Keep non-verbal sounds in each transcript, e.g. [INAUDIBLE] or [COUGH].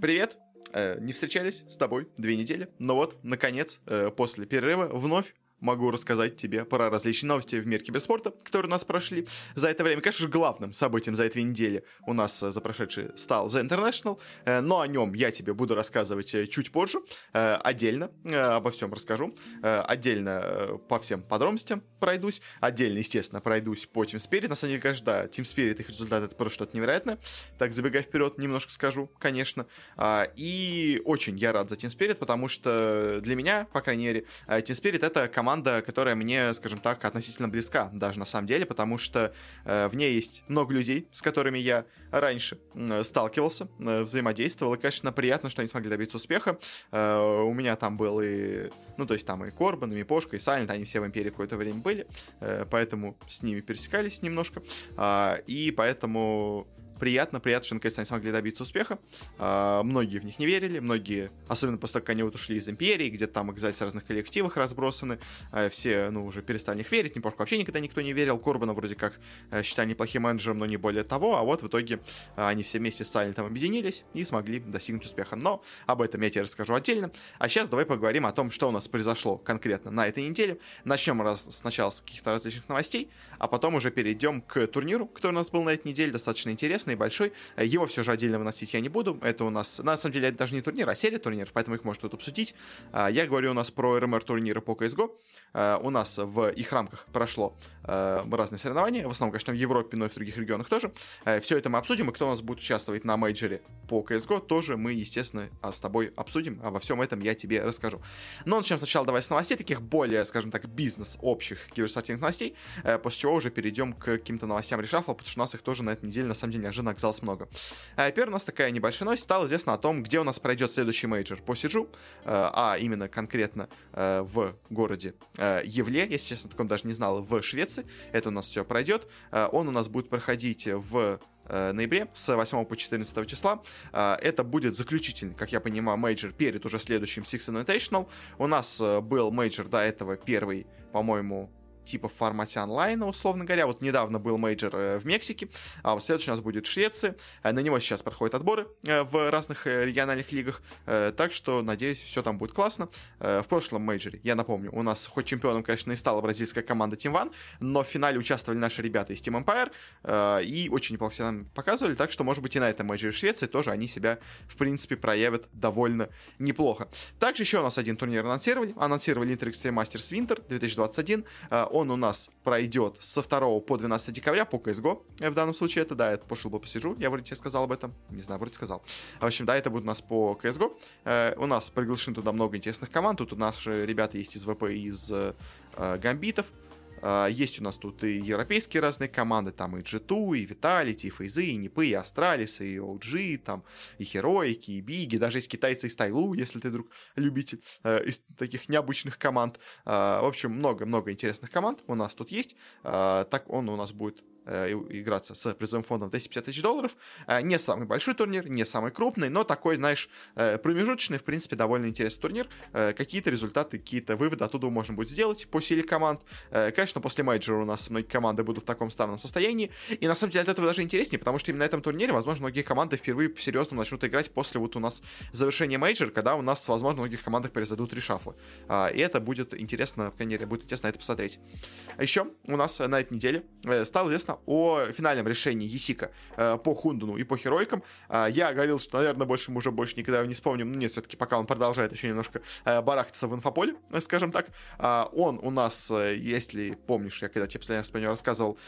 Привет! Э, не встречались с тобой две недели, но вот, наконец, э, после перерыва вновь могу рассказать тебе про различные новости в мире киберспорта, которые у нас прошли за это время. Конечно же, главным событием за эти две недели у нас э, за прошедший стал The International, э, но о нем я тебе буду рассказывать э, чуть позже, отдельно обо всем расскажу, отдельно по всем подробностям пройдусь, отдельно, естественно, пройдусь по Team Spirit. На самом деле, конечно, да, Team Spirit, их результат это просто что-то невероятное. Так, забегая вперед, немножко скажу, конечно. А, и очень я рад за Team Spirit, потому что для меня, по крайней мере, Team Spirit это команда которая мне, скажем так, относительно близка, даже на самом деле, потому что э, в ней есть много людей, с которыми я раньше э, сталкивался, э, взаимодействовал, и, конечно, приятно, что они смогли добиться успеха. Э, у меня там был и, ну, то есть там и Корбан, и Мипошка, и Сайлент, они все в Империи какое-то время были, э, поэтому с ними пересекались немножко, э, и поэтому приятно, приятно, что наконец-то они смогли добиться успеха. А, многие в них не верили, многие, особенно после того, как они вот ушли из Империи, где там оказались в разных коллективах разбросаны, а, все, ну, уже перестали в них верить, Непошку вообще никогда никто не верил, Корбана вроде как а, считали неплохим менеджером, но не более того, а вот в итоге а, они все вместе с Сайлентом объединились и смогли достигнуть успеха. Но об этом я тебе расскажу отдельно. А сейчас давай поговорим о том, что у нас произошло конкретно на этой неделе. Начнем раз, сначала с каких-то различных новостей, а потом уже перейдем к турниру, который у нас был на этой неделе, достаточно интересный, интересный, большой. Его все же отдельно выносить я не буду. Это у нас, на самом деле, это даже не турнир, а серия турниров, поэтому их можно тут обсудить. А, я говорю у нас про РМР турниры по CSGO. А, у нас в их рамках прошло а, разные соревнования, в основном, конечно, в Европе, но и в других регионах тоже. Все это мы обсудим, и кто у нас будет участвовать на мейджоре по CSGO, тоже мы, естественно, с тобой обсудим. Обо всем этом я тебе расскажу. Но начнем сначала давай с новостей, таких более, скажем так, бизнес общих киберспортивных новостей, после чего уже перейдем к каким-то новостям решафла, потому что у нас их тоже на этой неделе, на самом деле, неожиданно оказалось много. А первая у нас такая небольшая новость. Стало известно о том, где у нас пройдет следующий мейджор по Сиджу, э, а именно конкретно э, в городе э, Евле, если честно, таком даже не знал, в Швеции. Это у нас все пройдет. Он у нас будет проходить в ноябре с 8 по 14 числа. Это будет заключительный, как я понимаю, мейджор перед уже следующим Six Invitational. У нас был мейджор до этого первый, по-моему, типа в формате онлайна, условно говоря. Вот недавно был мейджор э, в Мексике, а вот следующий у нас будет в Швеции. Э, на него сейчас проходят отборы э, в разных региональных лигах, так что, надеюсь, все там будет классно. В прошлом мейджоре, я напомню, у нас хоть чемпионом, конечно, и стала бразильская команда Team One, но в финале участвовали наши ребята из Team Empire, и очень неплохо себя показывали, так что, может быть, и на этом мейджоре в Швеции тоже они себя, в принципе, проявят довольно неплохо. Также еще у нас один турнир анонсировали. Анонсировали Intel Extreme Masters Winter 2021 он у нас пройдет со 2 по 12 декабря по CSGO. Э, в данном случае это, да, это пошел бы по Сиджу. Я вроде тебе сказал об этом. Не знаю, вроде сказал. В общем, да, это будет у нас по CSGO. Э, у нас приглашены туда много интересных команд. Тут у наши ребята есть из ВП, из э, Гамбитов. А, есть у нас тут и европейские разные команды, там и G2, и Vitality, и Фейзы, и Нипы, и Astralis, и OG, там и Хероики, и Биги, даже есть китайцы из TYLOO, если ты, друг, любитель э, из таких необычных команд. Э, в общем, много-много интересных команд у нас тут есть. Э, так он у нас будет играться с призовым фондом 250 тысяч долларов. Э, не самый большой турнир, не самый крупный, но такой, знаешь, э, промежуточный, в принципе, довольно интересный турнир. Какие-то результаты, какие-то выводы оттуда можно будет сделать по силе команд. Конечно, после мейджора у нас многие команды будут в таком странном состоянии. И на самом деле от этого даже интереснее, потому что именно на этом турнире, возможно, многие команды впервые серьезно начнут играть после вот у нас завершения мейджора, когда у нас, возможно, многих командах произойдут решафлы. И это будет интересно, в будет интересно это посмотреть. Еще у нас на этой неделе стало известно о финальном решении ESIC а э, по Хундену и по Хероикам. Э, я говорил, что, наверное, больше мы уже больше никогда не вспомним. Но нет, все-таки пока он продолжает еще немножко э, барахтаться в инфополе, скажем так. Он у нас, если помнишь, я когда тебе последний про него рассказывал,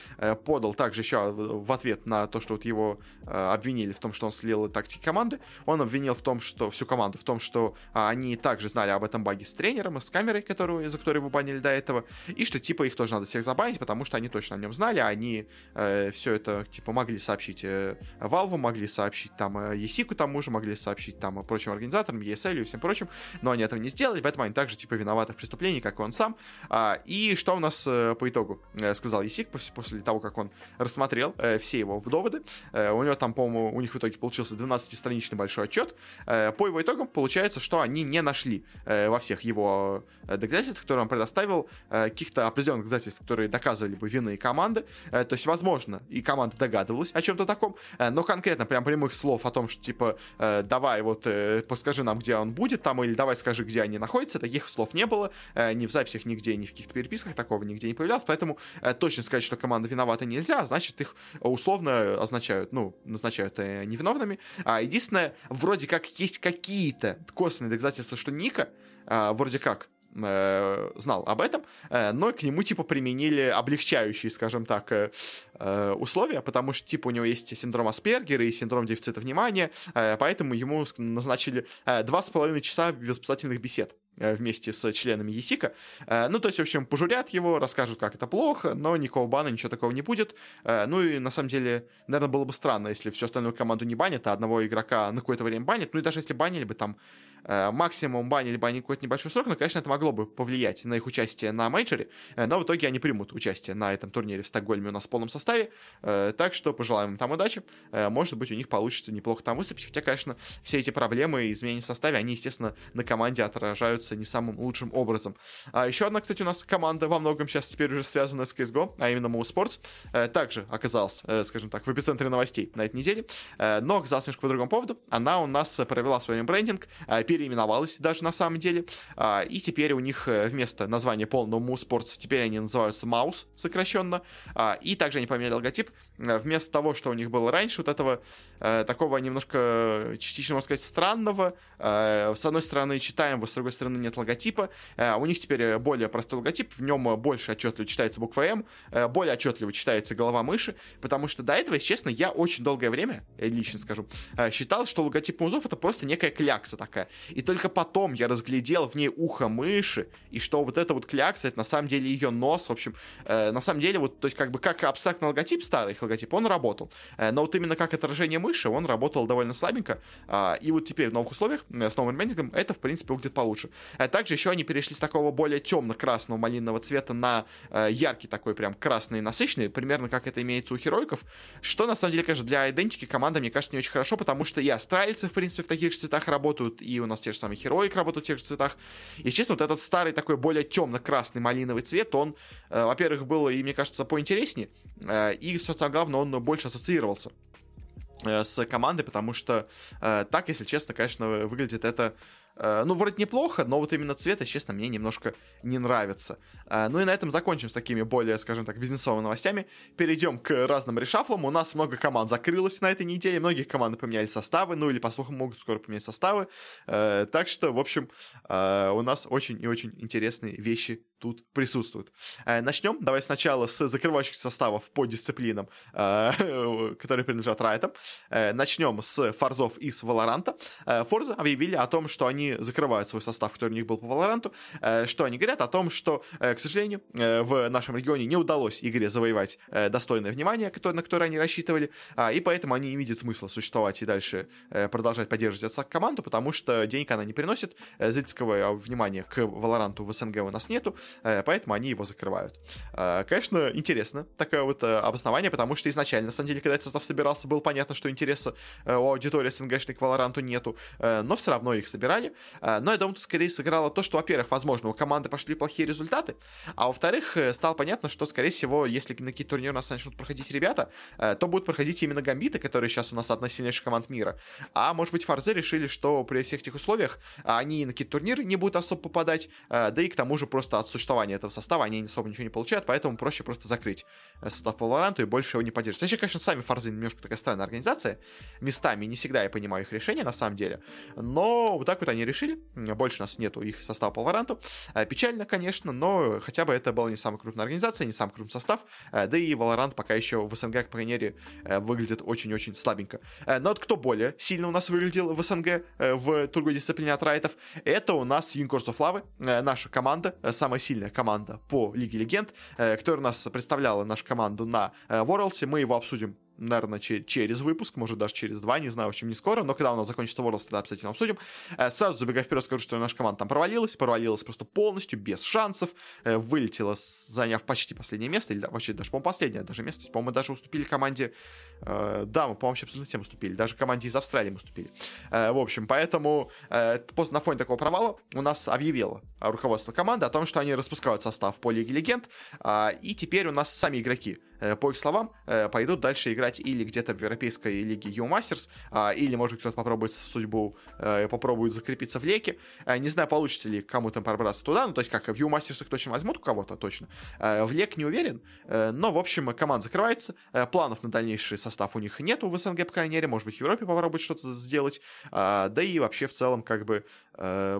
подал также еще в ответ на то, что вот его обвинили в том, что он слил тактики команды. Он обвинил в том, что всю команду, в том, что э, они также знали об этом баге с тренером, с камерой, которую, за которую его банили до этого, и что типа их тоже надо всех забанить, потому что они точно о нем знали, а они э, все это, типа, могли сообщить э, Valve, могли сообщить там э, ESIC тому же, могли сообщить там прочим организаторам, ESL и всем прочим, но они этого не сделали, поэтому они также, типа, виноваты в преступлении, как и он сам. А, и что у нас э, по итогу э, сказал ESIC после, после того, как он рассмотрел э, все его доводы, э, у него там, по-моему, у них в итоге получился 12-страничный большой отчет, э, по его итогам получается, что они не нашли э, во всех его э, доказательствах, которые он предоставил, э, каких-то определенных доказательств, которые доказывали бы вины команды, э, то есть есть, возможно, и команда догадывалась о чем-то таком, но конкретно прям прямых слов о том, что, типа, давай вот подскажи нам, где он будет там, или давай скажи, где они находятся, таких слов не было, ни в записях нигде, ни в каких-то переписках такого нигде не появлялось, поэтому точно сказать, что команда виновата нельзя, а значит, их условно означают, ну, назначают невиновными. А единственное, вроде как есть какие-то косвенные доказательства, что Ника вроде как э, знал об этом, э, но к нему, типа, применили облегчающие, скажем так, э, э, условия, потому что, типа, у него есть синдром Аспергера и синдром дефицита внимания, э, поэтому ему назначили э, два с половиной часа воспитательных бесед э, вместе с членами ЕСИКа. Э, ну, то есть, в общем, пожурят его, расскажут, как это плохо, но никакого бана, ничего такого не будет. Ну и, на самом деле, наверное, было бы странно, если всю остальную команду не банят, а одного игрока на какое-то время банят. Ну и даже если банили бы там максимум банили бы они какой-то небольшой срок, но, конечно, это могло бы повлиять на их участие на мейджоре, э, но в итоге они примут участие на этом турнире в Стокгольме у нас в полном составе, э, так что пожелаем им там удачи, может быть, у них получится неплохо там выступить, хотя, конечно, все эти проблемы и изменения в составе, они, естественно, на команде отражаются не самым лучшим образом. А еще одна, кстати, у нас команда во многом сейчас теперь уже связана с CSGO, а именно Moose Sports, также оказалась, скажем так, в эпицентре новостей на этой неделе, но оказалась немножко по другому поводу. Она у нас провела свой брендинг, переименовалась даже на самом деле. А, и теперь у них э, вместо названия полного Moose Sports теперь они называются Mouse сокращенно. А, и также они поменяли логотип. Э, вместо того, что у них было раньше, вот этого э, такого немножко частично, можно сказать, странного. С одной стороны читаем, с другой стороны нет логотипа. У них теперь более простой логотип, в нем больше отчетливо читается буква М, более отчетливо читается голова мыши, потому что до этого, если честно, я очень долгое время, лично скажу, считал, что логотип музов это просто некая клякса такая. И только потом я разглядел в ней ухо мыши, и что вот это вот клякса, это на самом деле ее нос, в общем, э, на самом деле, вот, то есть как бы как абстрактный логотип, старый логотип, он работал, э, но вот именно как отражение мыши, он работал довольно слабенько, э, и вот теперь в новых условиях, э, с новым ребендингом, это, в принципе, выглядит получше. Э, также еще они перешли с такого более темно-красного малинового цвета на яркий такой прям красный насыщенный, примерно как это имеется у херойков, что, на самом деле, конечно, для идентики команда, мне кажется, не очень хорошо, потому что и астральцы, в принципе, в таких же цветах работают, и у нас те же самые Heroic работают в тех же цветах. И, честно, вот этот старый такой более темно-красный малиновый цвет, он, во-первых, был, и мне кажется, поинтереснее, и, собственно, главное, он больше ассоциировался э, с командой, потому что э, так, если честно, конечно, выглядит это Э, ну, вроде неплохо, но вот именно цвет, честно, мне немножко не нравится. Э, ну и на этом закончим с такими более, скажем так, бизнесовыми новостями. Перейдем к разным решафлам. У нас много команд закрылось на этой неделе, многие команды поменяли составы, ну или, по слухам, могут скоро поменять составы. Э, так что, в общем, у нас очень и очень интересные вещи тут присутствуют. Начнем, давай сначала с закрывающих составов по дисциплинам, [LAUGHS] которые принадлежат Райтам. Начнем с Форзов и с Валоранта. Форза объявили о том, что они закрывают свой состав, который у них был по. Э, что они говорят? О том, что, э, к сожалению, э, в нашем регионе не удалось игре завоевать достойное внимание, на которое они рассчитывали, а, и поэтому они не видят смысла существовать и дальше продолжать поддерживать эту команду, потому что денег она не приносит, зрительского внимания к Valorant в СНГ у нас нету, поэтому они его закрывают. Конечно, интересно такое вот обоснование, потому что изначально, на самом деле, когда этот состав собирался, было понятно, что интереса у аудитории СНГшной к Valorant нету, но все равно их собирали, Э, но я думаю, тут скорее сыграло то, что, во-первых, возможно, у команды пошли плохие результаты, а во-вторых, э, стало понятно, что, скорее всего, если на какие-то турниры у нас начнут проходить ребята, э, то будут проходить именно гамбиты, которые сейчас у нас одна из сильнейших команд мира. А может быть, фарзы решили, что при всех этих условиях они на какие-то турниры не будут особо попадать, да и к тому же просто от существования этого состава они особо ничего не получают, поэтому проще просто закрыть состав по Valorant и больше его не поддерживать. Вообще, конечно, сами фарзы немножко такая странная организация, местами не всегда я понимаю их решения, на самом деле, но вот так вот они решили. Больше у нас нету их состава по Valorant. Э, печально, конечно, но хотя бы это была не самая крупная организация, не самый крупный состав. Э, да и Valorant пока еще в СНГ, по крайней мере, э, выглядит очень-очень слабенько. Но вот кто более сильно у нас выглядел в СНГ в другой дисциплине от Райтов, это у нас of Lava, наша команда, самая сильная команда по Лиге Легенд, которая у нас представляла нашу команду на Worlds. Мы его обсудим наверное, через выпуск, может, даже через два, не знаю, в общем, не скоро, но когда у нас закончится Worlds, тогда обязательно обсудим. Э, сразу забегая вперед, скажу, что наша команда там провалилась, провалилась просто полностью, без шансов, э, вылетела, заняв почти последнее место, или вообще даже, по-моему, последнее даже место, то есть, по-моему, мы даже уступили команде, э, да, мы, по-моему, вообще абсолютно всем уступили, даже команде из Австралии мы уступили. В общем, поэтому на фоне такого провала у нас объявило руководство команды о том, что они распускают состав по Лиге Легенд, и теперь у нас сами игроки по их словам, пойдут дальше играть или где-то в европейской лиге U-Masters, а, или, может быть, кто-то попробует судьбу, попробует закрепиться в леке. Не знаю, получится ли кому-то пробраться туда, ну, то есть как в U-Masters их точно возьмут у кого-то, точно. В лек не уверен, но, в общем, команда закрывается, планов на дальнейший состав у них нету в СНГ, по крайней мере, может быть, в Европе попробуют что-то сделать, да и вообще в целом, как бы,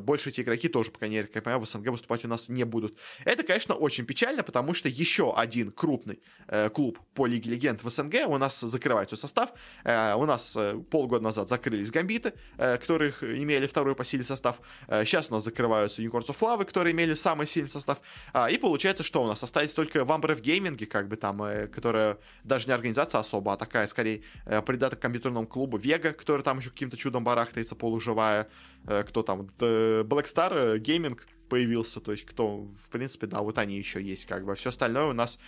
больше эти игроки тоже, по крайней мере, как я понимаю, в СНГ выступать у нас не будут. Это, конечно, очень печально, потому что еще один крупный э, клуб по Лиге Легенд в СНГ у нас закрывает свой состав. Э, у нас э, полгода назад закрылись Гамбиты, э, которых имели второй по силе состав. Э, сейчас у нас закрываются Unicorns Lava, которые имели самый сильный состав. А, и получается, что у нас остались только Вамбры в как бы там, э, которая даже не организация особо, а такая, скорее, э, придаток компьютерному клубу Вега, который там еще каким-то чудом барахтается, полуживая. Э, кто там? Black Star Gaming появился, то есть кто, в принципе, да, вот они еще есть, как бы. Все остальное у нас э,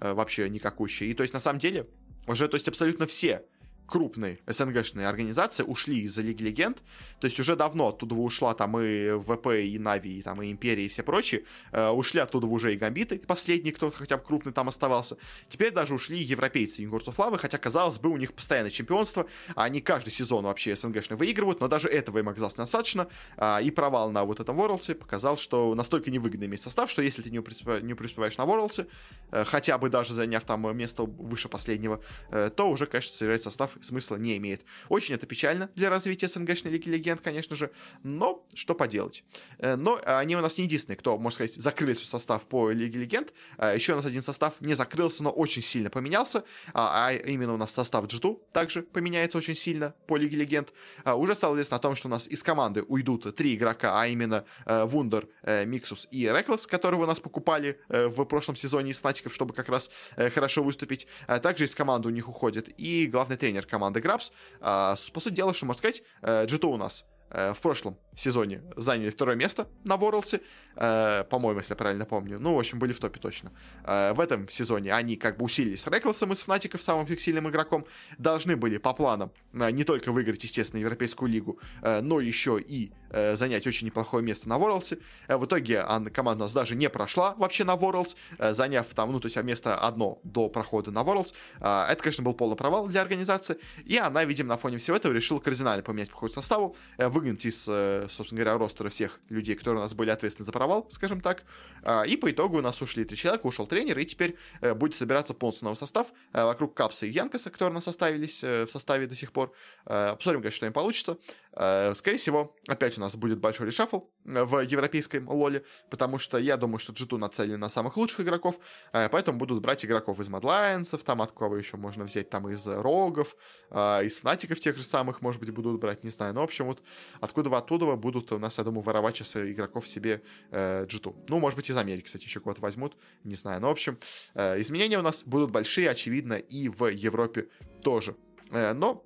вообще никакущее. И то есть, на самом деле, уже, то есть, абсолютно все крупные СНГшные организации ушли из-за Лиги Легенд. То есть уже давно оттуда ушла там и ВП, и Нави, и, там, и Империя, и все прочие. Э, ушли оттуда уже и Гамбиты, последний, кто хотя бы крупный там оставался. Теперь даже ушли европейцы Юнгурс Флавы, хотя, казалось бы, у них постоянное чемпионство. Они каждый сезон вообще СНГшные выигрывают, но даже этого им оказалось достаточно. А, и провал на вот этом Ворлсе показал, что настолько невыгодный иметь состав, что если ты не, не преуспеваешь на Ворлсе, э, хотя бы даже заняв там место выше последнего, э, то уже, конечно, собирать состав смысла не имеет. Очень это печально для развития СНГшной Лиги Легенд, конечно же, но что поделать. Э, но они у нас не единственные, кто, можно сказать, закрыли свой состав по Лиге Легенд. Э, Еще у нас один состав не закрылся, но очень сильно поменялся, а, а именно у нас состав Джиту также поменяется очень сильно по Лиге Легенд. А, уже стало известно о том, что у нас из команды уйдут три игрока, а именно Вундер, Миксус и Реклес, которого у нас покупали в прошлом сезоне из Снатиков, чтобы как раз хорошо выступить. Также из команды у них уходит и главный тренер команды Грабс. А, по сути дела, что можно сказать, G2 у нас Э, в прошлом сезоне заняли второе место на Ворлсе, э, по-моему, если я правильно помню. Ну, в общем, были в топе точно. Э, в этом сезоне они как бы усилились с Рекласом из Фнатиков, самым сильным игроком. Должны были по планам э, не только выиграть, естественно, Европейскую лигу, э, но еще и э, занять очень неплохое место на Ворлсе. Э, в итоге она, команда у нас даже не прошла вообще на Ворлс, э, заняв там, ну, то есть место одно до прохода на Ворлс. Э, это, конечно, был полный провал для организации. И она, видимо, на фоне всего этого решила кардинально поменять подход к составу, э, выгнать из, э, собственно говоря, ростера всех людей, которые у нас были ответственны за провал, скажем так. А, и по итогу у нас ушли три человека, ушел тренер, и теперь э, будет собираться полностью новый состав э, вокруг Капса и Янкаса, которые у нас оставились в составе до сих пор. Посмотрим, конечно, что им получится. Скорее всего, опять у нас будет большой решафл в европейском лоле, потому что я думаю, что G2 нацелен на самых лучших игроков, поэтому будут брать игроков из Мадлайнсов, там от кого еще можно взять, там из Рогов, из Фнатиков тех же самых, может быть, будут брать, не знаю. Но, в общем, вот откуда оттуда будут у нас, я думаю, воровать сейчас игроков себе э, G2. Ну, может быть, из Америки, кстати, еще кого-то возьмут, не знаю. Но, в общем, э, изменения у нас будут большие, очевидно, и в Европе тоже. Э, но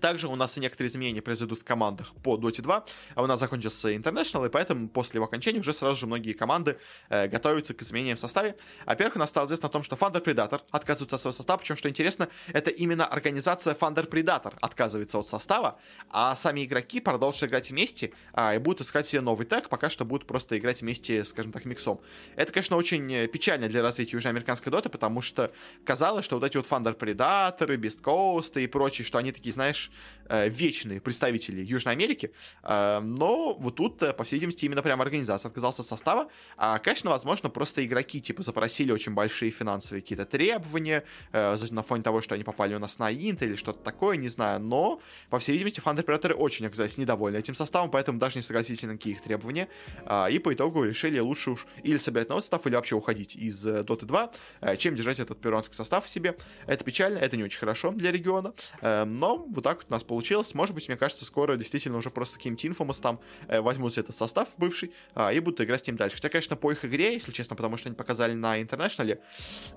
также у нас и некоторые изменения произойдут в командах по Dota 2. А у нас закончился International, и поэтому после его окончания уже сразу же многие команды э, готовятся к изменениям в составе. Во-первых, у нас стало известно о том, что Thunder Predator отказывается от своего состава, причем, что интересно, это именно организация Thunder Predator отказывается от состава, а сами игроки продолжат играть вместе а, и будут искать себе новый тег, пока что будут просто играть вместе, скажем так, миксом. Это, конечно, очень печально для развития южноамериканской доты, потому что казалось, что вот эти вот Thunder Predator, Beast Coast и прочие, что они такие, знаешь, знаешь, э, вечные представители Южной Америки, э, но вот тут, э, по всей видимости, именно прям организация отказался от состава, а, конечно, возможно, просто игроки, типа, запросили очень большие финансовые какие-то требования на фоне того, что они попали у нас на Инт или что-то такое, не знаю, но, по всей видимости, фан-операторы очень оказались недовольны этим составом, поэтому даже не согласились на какие их требования, а, и по итогу решили лучше уж или собирать новый состав, или вообще уходить из Dota 2, чем держать этот перуанский состав в себе. Это печально, это не очень хорошо для региона, но вот так вот у нас получилось. Может быть, мне кажется, скоро действительно уже просто каким-то Infamous там э, возьмут этот состав бывший э, и будут играть с ним дальше. Хотя, конечно, по их игре, если честно, потому что они показали на Интернешнале,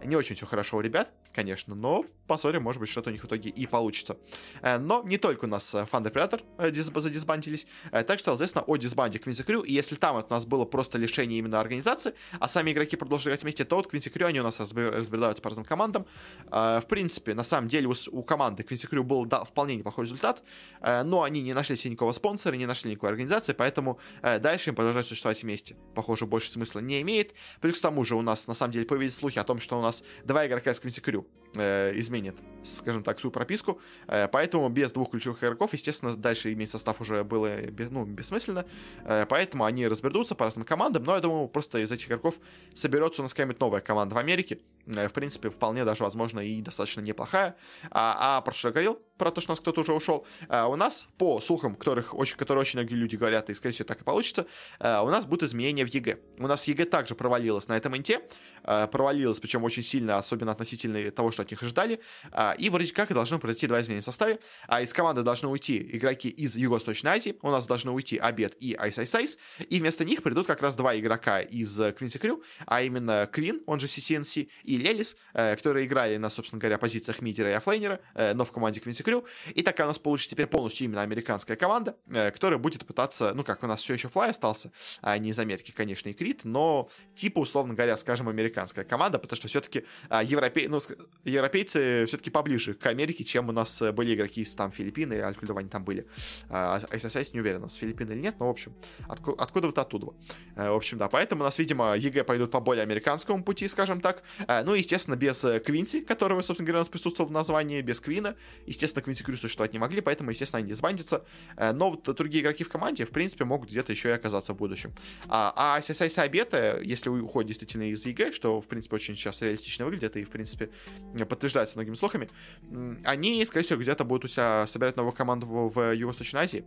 не очень все хорошо у ребят, конечно, но посмотрим, может быть, что-то у них в итоге и получится. Э, но не только у нас Фан Оператор э, задисбандились, э, также стало известно о дисбанде Квинси Крю, и если там у нас было просто лишение именно организации, а сами игроки продолжили играть вместе, то вот Квинси Крю, они у нас разбредаются по разным командам. Э, в принципе, на самом деле, у, у команды Квинси Крю был да, вполне неплохой результат, э, но они не нашли себе никакого спонсора, не нашли никакой организации, поэтому э, дальше им продолжать существовать вместе. Похоже, больше смысла не имеет. Плюс к тому же у нас, на самом деле, появились слухи о том, что у нас два игрока из Quincy Crew э, изменят, скажем так, свою прописку, э, поэтому без двух ключевых игроков, естественно, дальше иметь состав уже было ну, бессмысленно, э, поэтому они разберутся по разным командам, но я думаю, просто из этих игроков соберется у нас какая-нибудь новая команда в Америке, в принципе, вполне даже, возможно, и достаточно неплохая. А, а про что я говорил? Про то, что у нас кто-то уже ушел. У нас, по слухам, которых очень, которые очень многие люди говорят, и, скорее всего, так и получится, у нас будут изменения в EG. У нас EG также провалилась на этом инте, провалилась, причем очень сильно, особенно относительно того, что от них ожидали. А, и вроде как и должно произойти два изменения в составе. А из команды должны уйти игроки из Юго-Восточной Азии, у нас должны уйти Обед и Ice, и вместо них придут как раз два игрока из Quincy Crew, а именно Квин, он же CCNC, и Лелис, э, которые играли на, собственно говоря, позициях мидера и оффлейнера, э, но в команде Quincy Crew. И такая у нас получится теперь полностью именно американская команда, э, которая будет пытаться, ну как, у нас все еще Флай остался, а не из Америки, конечно, и Крит, но типа, условно говоря, скажем, американская команда, потому что все-таки а, европей, ну, европейцы все-таки поближе к Америке, чем у нас были игроки из там Филиппины, откуда они там были. А iceiceice не уверен, с Филиппин или нет, но, в общем, откуда, откуда вот оттуда. В общем, да, поэтому у нас, видимо, EG пойдут по более американскому пути, скажем так. Ну, естественно, без Квинси, которого, собственно говоря, у нас присутствовал в названии, без Квина. Естественно, Quincy Crew существовать не могли, поэтому, естественно, они дисбандятся. Но вот другие игроки в команде, в принципе, могут где-то еще и оказаться в будущем. А, а SSI Обета, если уходит действительно из EG, что, в принципе, очень сейчас реалистично выглядит и, в принципе, подтверждается многими слухами, они, скорее всего, где-то будут у себя собирать новую команду в Юго-Восточной Азии.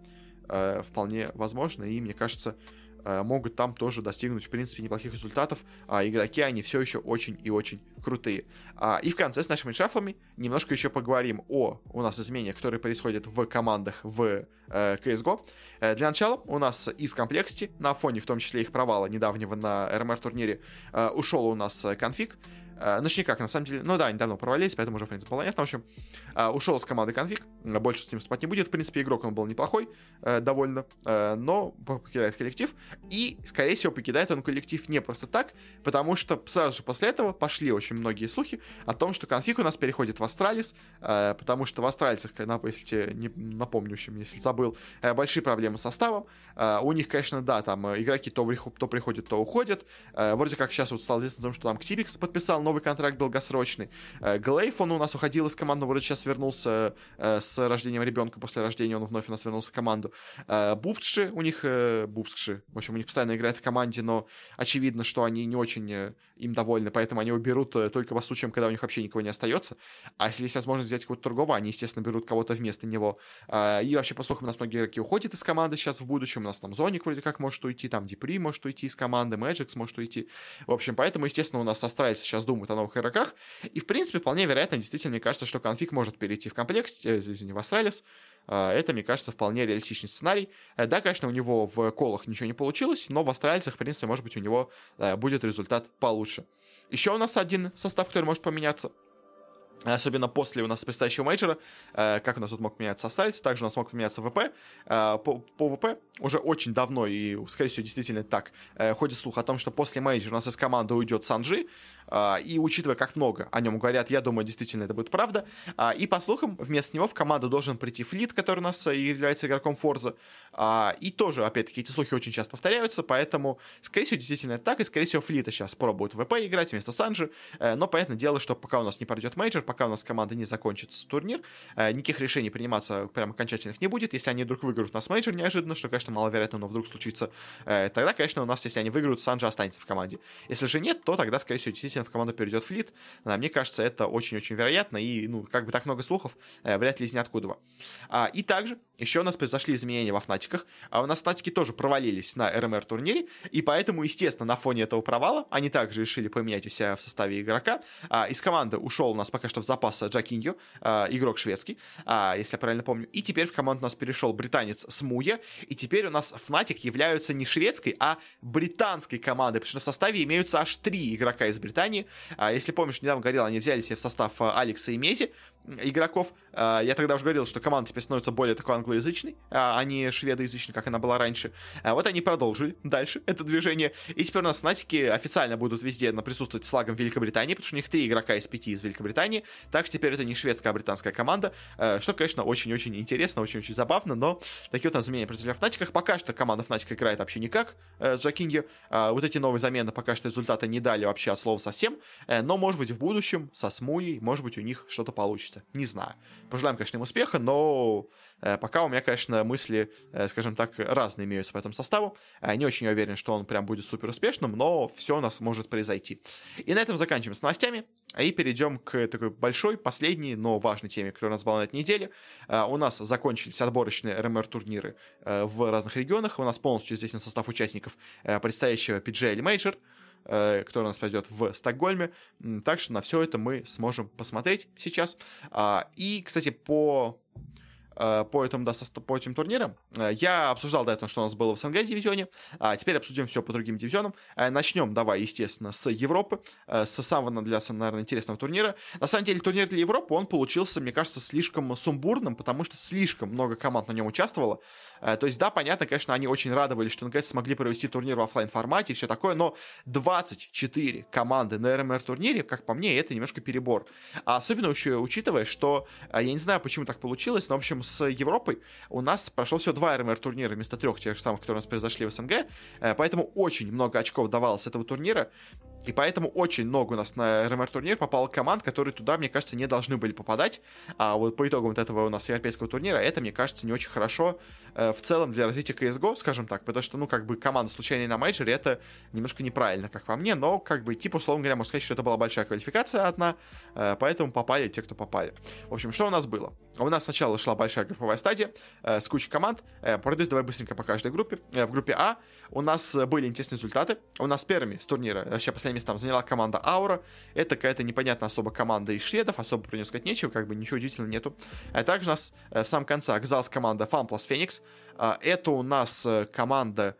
Вполне возможно, и, мне кажется, могут там тоже достигнуть, в принципе, неплохих результатов, а игроки, они все еще очень и очень крутые. А, и в конце с нашими шафлами немножко еще поговорим о у нас изменениях, которые происходят в командах в э, CSGO. Э, для начала у нас из комплексити, на фоне в том числе их провала недавнего на RMR турнире, э, ушел у нас k0nfig, э, ну, как, на самом деле, ну да, они давно провалились, поэтому уже, в принципе, понятно. В общем, ушел с команды k0nfig, больше с ним выступать не будет. В принципе, игрок он был неплохой, э, довольно, но покидает коллектив. И, скорее всего, покидает он коллектив не просто так, потому что сразу же после этого пошли очень многие слухи о том, что k0nfig у нас переходит в Astralis, потому что в Астралисах, если не напомню, общем, если забыл, большие проблемы с составом. У них, конечно, да, там игроки то, то приходят, то уходят. Вроде как сейчас вот стало известно о том, что там Ктибикс подписал новый контракт долгосрочный. Э, Глейф, он у нас уходил из команды, вроде сейчас вернулся э, с рождением ребенка, после рождения он вновь у нас вернулся в команду. Э, Бубскши, у них, Бубскши, в общем, у них постоянно играет в команде, но очевидно, что они не очень им довольны, поэтому они его берут только по случаям, когда у них вообще никого не остается. А если есть возможность взять какого-то другого, они, естественно, берут кого-то вместо него. И вообще, по слухам, у нас многие игроки уходят из команды сейчас в будущем. У нас там zonic вроде как может уйти, там dupreeh может уйти из команды, Magisk может уйти. В общем, поэтому, естественно, у нас Astralis сейчас думают о новых игроках. И, в принципе, вполне вероятно, действительно, мне кажется, что k0nfig может перейти в Complexity, э, извини, в Astralis. А, это, мне кажется, вполне реалистичный сценарий. Э, да, конечно, у него в колах ничего не получилось, но в Астралисах, в принципе, может быть, у него э, будет результат получше. Еще у нас один состав, который может поменяться. Особенно после у нас предстоящего мейджора, как у нас тут мог меняться Astralis, также у нас мог меняться ВП. По, по VP уже очень давно, и, скорее всего, действительно так, ходит слух о том, что после мейджора у нас из команды уйдет SANJI, а, и учитывая, как много о нем говорят, я думаю, действительно это будет правда. А, и по слухам, вместо него в команду должен прийти FL1T, который у нас э, является игроком forZe. А, и тоже, опять-таки, эти слухи очень часто повторяются, поэтому, скорее всего, действительно это так, и, скорее всего, Флита сейчас пробует в VP играть вместо SANJI. Э, но, понятное дело, что пока у нас не пройдет мейджор, пока у нас команда не закончится турнир, э, никаких решений приниматься прям окончательных не будет. Если они вдруг выиграют у нас мейджор неожиданно, что, конечно, маловероятно, но вдруг случится, тогда, конечно, у нас, если они выиграют, SANJI останется в команде. Если же нет, то тогда, скорее всего, действительно в команду перейдет FL1T. Мне кажется, это очень-очень вероятно, и, ну, как бы так много слухов, э, вряд ли из ниоткуда. А, и также еще у нас произошли изменения во Фнатиках. А у нас Фнатики тоже провалились на RMR турнире, и поэтому, естественно, на фоне этого провала они также решили поменять у себя в составе игрока. А, из команды ушел у нас пока что в запас Джакиньо, а, игрок шведский, а, если я правильно помню. И теперь в команду у нас перешел британец Смуя, и теперь у нас Фнатик являются не шведской, а британской командой, потому что в составе имеются аж три игрока из Британии. А, если помнишь, недавно говорил, они взяли себе в состав а, Алекса и Мези, игроков. Э, я тогда уже говорил, что команда теперь становится более такой англоязычной, а не шведоязычной, как она была раньше. Вот они продолжили дальше это движение. И теперь у нас Фнатики официально будут везде присутствовать с флагом Великобритании, потому что у них три игрока из пяти из Великобритании. Так что теперь это не шведская, а британская команда. Что, конечно, очень-очень интересно, очень-очень забавно, но такие вот у замены произошли в Фнатиках. Пока что команда Фнатика играет вообще никак с Джакиньо. Вот эти новые замены пока что результата не дали вообще от слова совсем. Но, может быть, в будущем со Смуей, может быть, у них что-то получится. Не знаю. Пожелаем, конечно, им успеха, но э, пока у меня, конечно, мысли, э, скажем так, разные имеются по этому составу. Э, не очень уверен, что он прям будет супер успешным, но все у нас может произойти. И на этом заканчиваем с новостями. И перейдем к такой большой, последней, но важной теме, которая нас была на этой неделе. У нас закончились отборочные РМР-турниры в разных регионах. У нас полностью известен состав участников предстоящего PGL Major. Э, который у нас пройдет в Стокгольме. Так что на все это мы сможем посмотреть сейчас. А, и, кстати, по по этим, да, по этим турнирам. Э, я обсуждал до этого, что у нас было в СНГ дивизионе, а теперь обсудим все по другим дивизионам. Э, начнем, давай, естественно, с Европы, с самого для, наверное, интересного турнира. На самом деле, турнир для Европы, он получился, мне кажется, слишком сумбурным, потому что слишком много команд на нем участвовало. То есть, да, понятно, конечно, они очень радовались, что наконец смогли провести турнир в офлайн формате и все такое, но 24 команды на РМР турнире, как по мне, это немножко перебор. А особенно еще учитывая, что я не знаю, почему так получилось, но, в общем, с Европой у нас прошло всего два РМР турнира вместо трех тех же самых, которые у нас произошли в СНГ, э, поэтому очень много очков давалось этого турнира, и поэтому очень много у нас на РМР турнир попало команд, которые туда, мне кажется, не должны были попадать. А вот по итогам вот этого у нас европейского турнира, это, мне кажется, не очень хорошо э, в целом для развития CSGO, скажем так, потому что, ну, как бы команда случайная на мейджоре, это немножко неправильно, как по мне, но, как бы, типа, условно говоря, можно сказать, что это была большая квалификация одна, э, поэтому попали те, кто попали. В общем, что у нас было? У нас сначала шла большая групповая стадия э, с кучей команд. Э, пройдусь давай быстренько по каждой группе. Э, в группе А у нас были интересные результаты. У нас первыми с турнира, вообще последним местом заняла команда Аура. Это какая-то непонятная особо команда из шведов, особо про нее сказать нечего, как бы ничего удивительного нету. А также у нас в самом конце оказалась команда Fun Plus Phoenix. Это у нас команда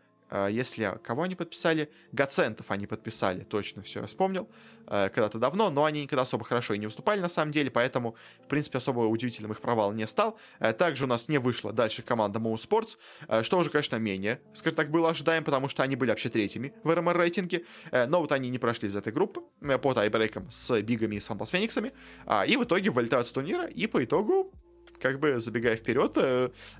если кого они подписали, Гацентов они подписали, точно все, я вспомнил. Э, когда-то давно, но они никогда особо хорошо и не выступали на самом деле, поэтому, в принципе, особо удивительным их провал не стал. Э, также у нас не вышла дальше команда Moon Sports, э, что уже, конечно, менее, скажем так, было ожидаем, потому что они были вообще третьими в РМР рейтинге, но вот они не прошли из этой группы по тайбрейкам с Бигами и с Фантас Фениксами, а, и в итоге вылетают с турнира, и по итогу как бы забегая вперед,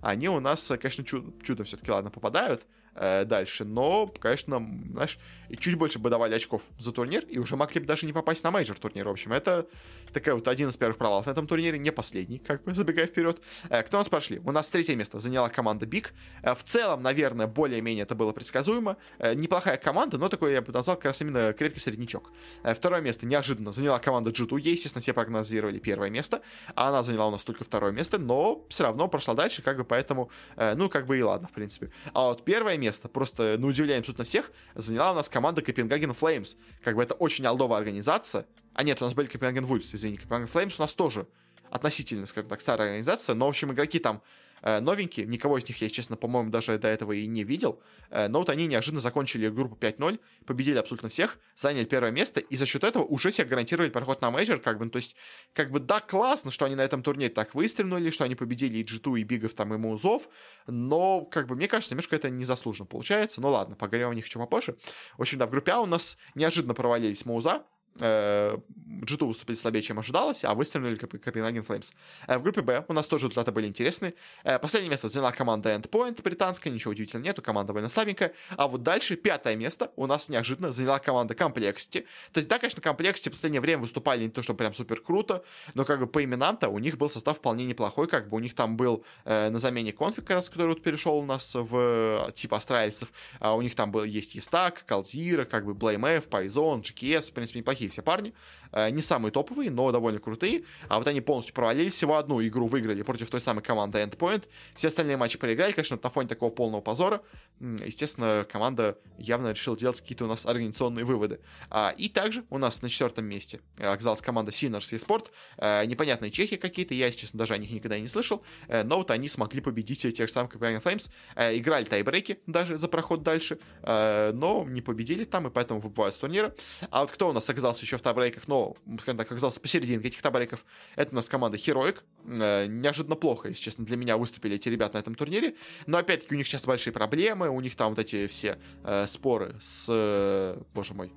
они у нас, конечно, чудом, чудом все-таки, ладно, попадают, э, дальше. Но, конечно, знаешь, и чуть больше бы давали очков за турнир, и уже могли бы даже не попасть на мейджор турнир. В общем, это такая вот один из первых провалов на этом турнире, не последний, как бы [LAUGHS] забегая вперед. Э, кто у нас прошли? У нас третье место заняла команда BIG. Э, в целом, наверное, более-менее это было предсказуемо. Э, неплохая команда, но такой я бы назвал как раз именно крепкий среднячок. Второе место неожиданно заняла команда G2. Ей, естественно, все прогнозировали первое место, а она заняла у нас только второе место, но все равно прошла дальше, как бы поэтому, ну, как бы и ладно, в принципе. А вот первое место, просто на удивление абсолютно всех, заняла у нас команда Copenhagen Flames. Как бы это очень олдовая организация. А нет, у нас были Copenhagen Wolves, извини. Copenhagen Flames у нас тоже относительно, скажем так, старая организация, но, в общем, игроки там новенькие. Никого из них я, честно, по-моему, даже до этого и не видел. Э, но вот они неожиданно закончили группу 5-0, победили абсолютно всех, заняли первое место, и за счет этого уже себе гарантировали проход на мейджор, как бы, ну, то есть, как бы, да, классно, что они на этом турнире так выстрелили, что они победили и G2, и Бигов, там, и Маузов, но, как бы, мне кажется, немножко это незаслуженно получается. Ну ладно, поговорим о них еще попозже. В общем, да, в группе А у нас неожиданно провалились Муза, G2 э, выступили слабее, чем ожидалось, а выстрелили Копенгаген Флеймс. Э, в группе Б у нас тоже результаты были интересные. Э, последнее место заняла команда Endpoint британская, ничего удивительного нету, команда довольно слабенькая. А вот дальше пятое место у нас неожиданно заняла команда Complexity. То есть, да, конечно, Complexity в последнее время выступали не то, что прям супер круто, но как бы по именам-то у них был состав вполне неплохой, как бы у них там был э, на замене конфиг, раз, который вот перешел у нас в типа астральцев, а у них там был, есть Естак, Калзира, как бы F, Python, GKS, в принципе, неплохие такие все парни. Э, не самые топовые, но довольно крутые. А вот они полностью провалились. Всего одну игру выиграли против той самой команды Endpoint. Все остальные матчи проиграли, конечно, на фоне такого полного позора. Естественно, команда явно решила делать какие-то у нас организационные выводы. А, и также у нас на четвертом месте оказалась команда Sinners eSport. Э, непонятные чехи какие-то, я, честно, даже о них никогда не слышал. Э, но вот они смогли победить тех же самых Copenhagen Flames. Играли тайбреки даже за проход дальше, но не победили там, и поэтому выбывают с турнира. А вот кто у нас оказался еще в табрейках, но, скажем так, оказался посерединке этих табрейков. Это у нас команда Heroic. Э, неожиданно плохо, если честно, для меня выступили эти ребята на этом турнире. Но, опять-таки, у них сейчас большие проблемы, у них там вот эти все э, споры с... Э, боже мой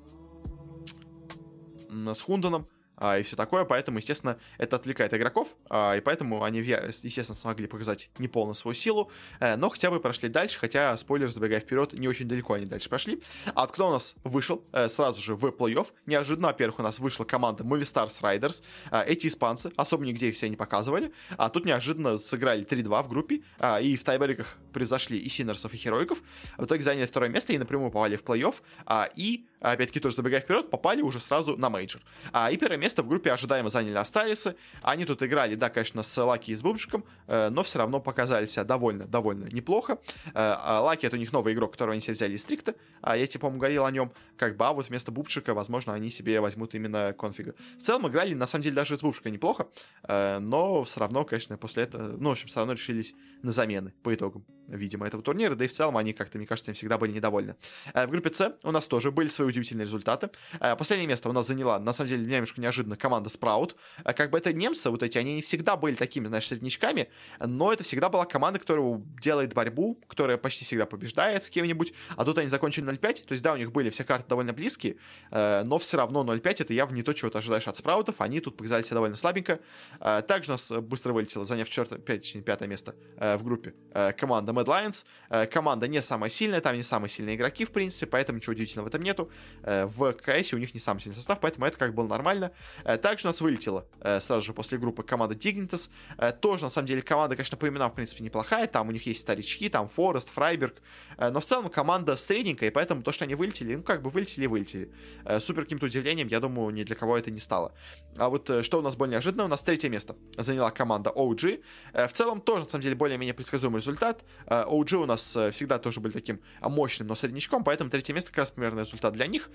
с Хунданом а, и все такое, поэтому, естественно, это отвлекает игроков, а, и поэтому они, естественно, смогли показать неполную свою силу, а, но хотя бы прошли дальше, хотя, спойлер, забегая вперед, не очень далеко они дальше прошли. А кто у нас вышел? А, сразу же в плей-офф? Неожиданно, во-первых, у нас вышла команда Movie Stars Riders, а, эти испанцы, особо нигде их себя не показывали, а тут неожиданно сыграли 3-2 в группе, и в тайбериках превзошли и Синерсов, и Хероиков, в итоге заняли второе место и напрямую попали в плей-офф, а, и опять-таки тоже забегая вперед, попали уже сразу на мейджор. А, и первое место в группе ожидаемо заняли Астралисы. Они тут играли, да, конечно, с Лаки и с Бубзиком, э, но все равно показали себя довольно, довольно неплохо. Э, а Лаки это у них новый игрок, которого они себе взяли из Трикта. А я, тебе, по-моему, говорил о нем. Как бы, а вот вместо Бубзика, возможно, они себе возьмут именно конфига. В целом играли, на самом деле, даже с Бубзика неплохо, э, но все равно, конечно, после этого, ну, в общем, все равно решились на замены по итогам, видимо, этого турнира. Да и в целом они как-то, мне кажется, всегда были недовольны. В группе С у нас тоже были свои удивительные результаты. Э, последнее место у нас заняла, на самом деле, немножко неожиданно, команда Sprout. Э, как бы это немцы, вот эти, они не всегда были такими, знаешь, среднячками, но это всегда была команда, которая делает борьбу, которая почти всегда побеждает с кем-нибудь, а тут они закончили 0-5, то есть, да, у них были все карты довольно близкие, э, но все равно 0-5 это явно не то, чего ты ожидаешь от спраутов, они тут показали себя довольно слабенько. Также у нас быстро вылетело, заняв четвертое, пятое, пятое место в группе команда Mad Lions. Команда не самая сильная, там не самые сильные игроки, в принципе, поэтому ничего удивительного в этом нету в КС у них не самый сильный состав, поэтому это как было нормально. Э, также у нас вылетела э, сразу же после группы команда Dignitas. Э, тоже, на самом деле, команда, конечно, по именам, в принципе, неплохая. Там у них есть старички, там Форест, Фрайберг. Но в целом команда средненькая, поэтому то, что они вылетели, ну, как бы вылетели и вылетели. Супер каким-то удивлением, я думаю, ни для кого это не стало. А вот что у нас более неожиданно, у нас третье место заняла команда OG. В целом тоже, на самом деле, более-менее предсказуемый результат. OG у нас всегда тоже были таким мощным, но среднячком, поэтому третье место как раз примерно результат для них.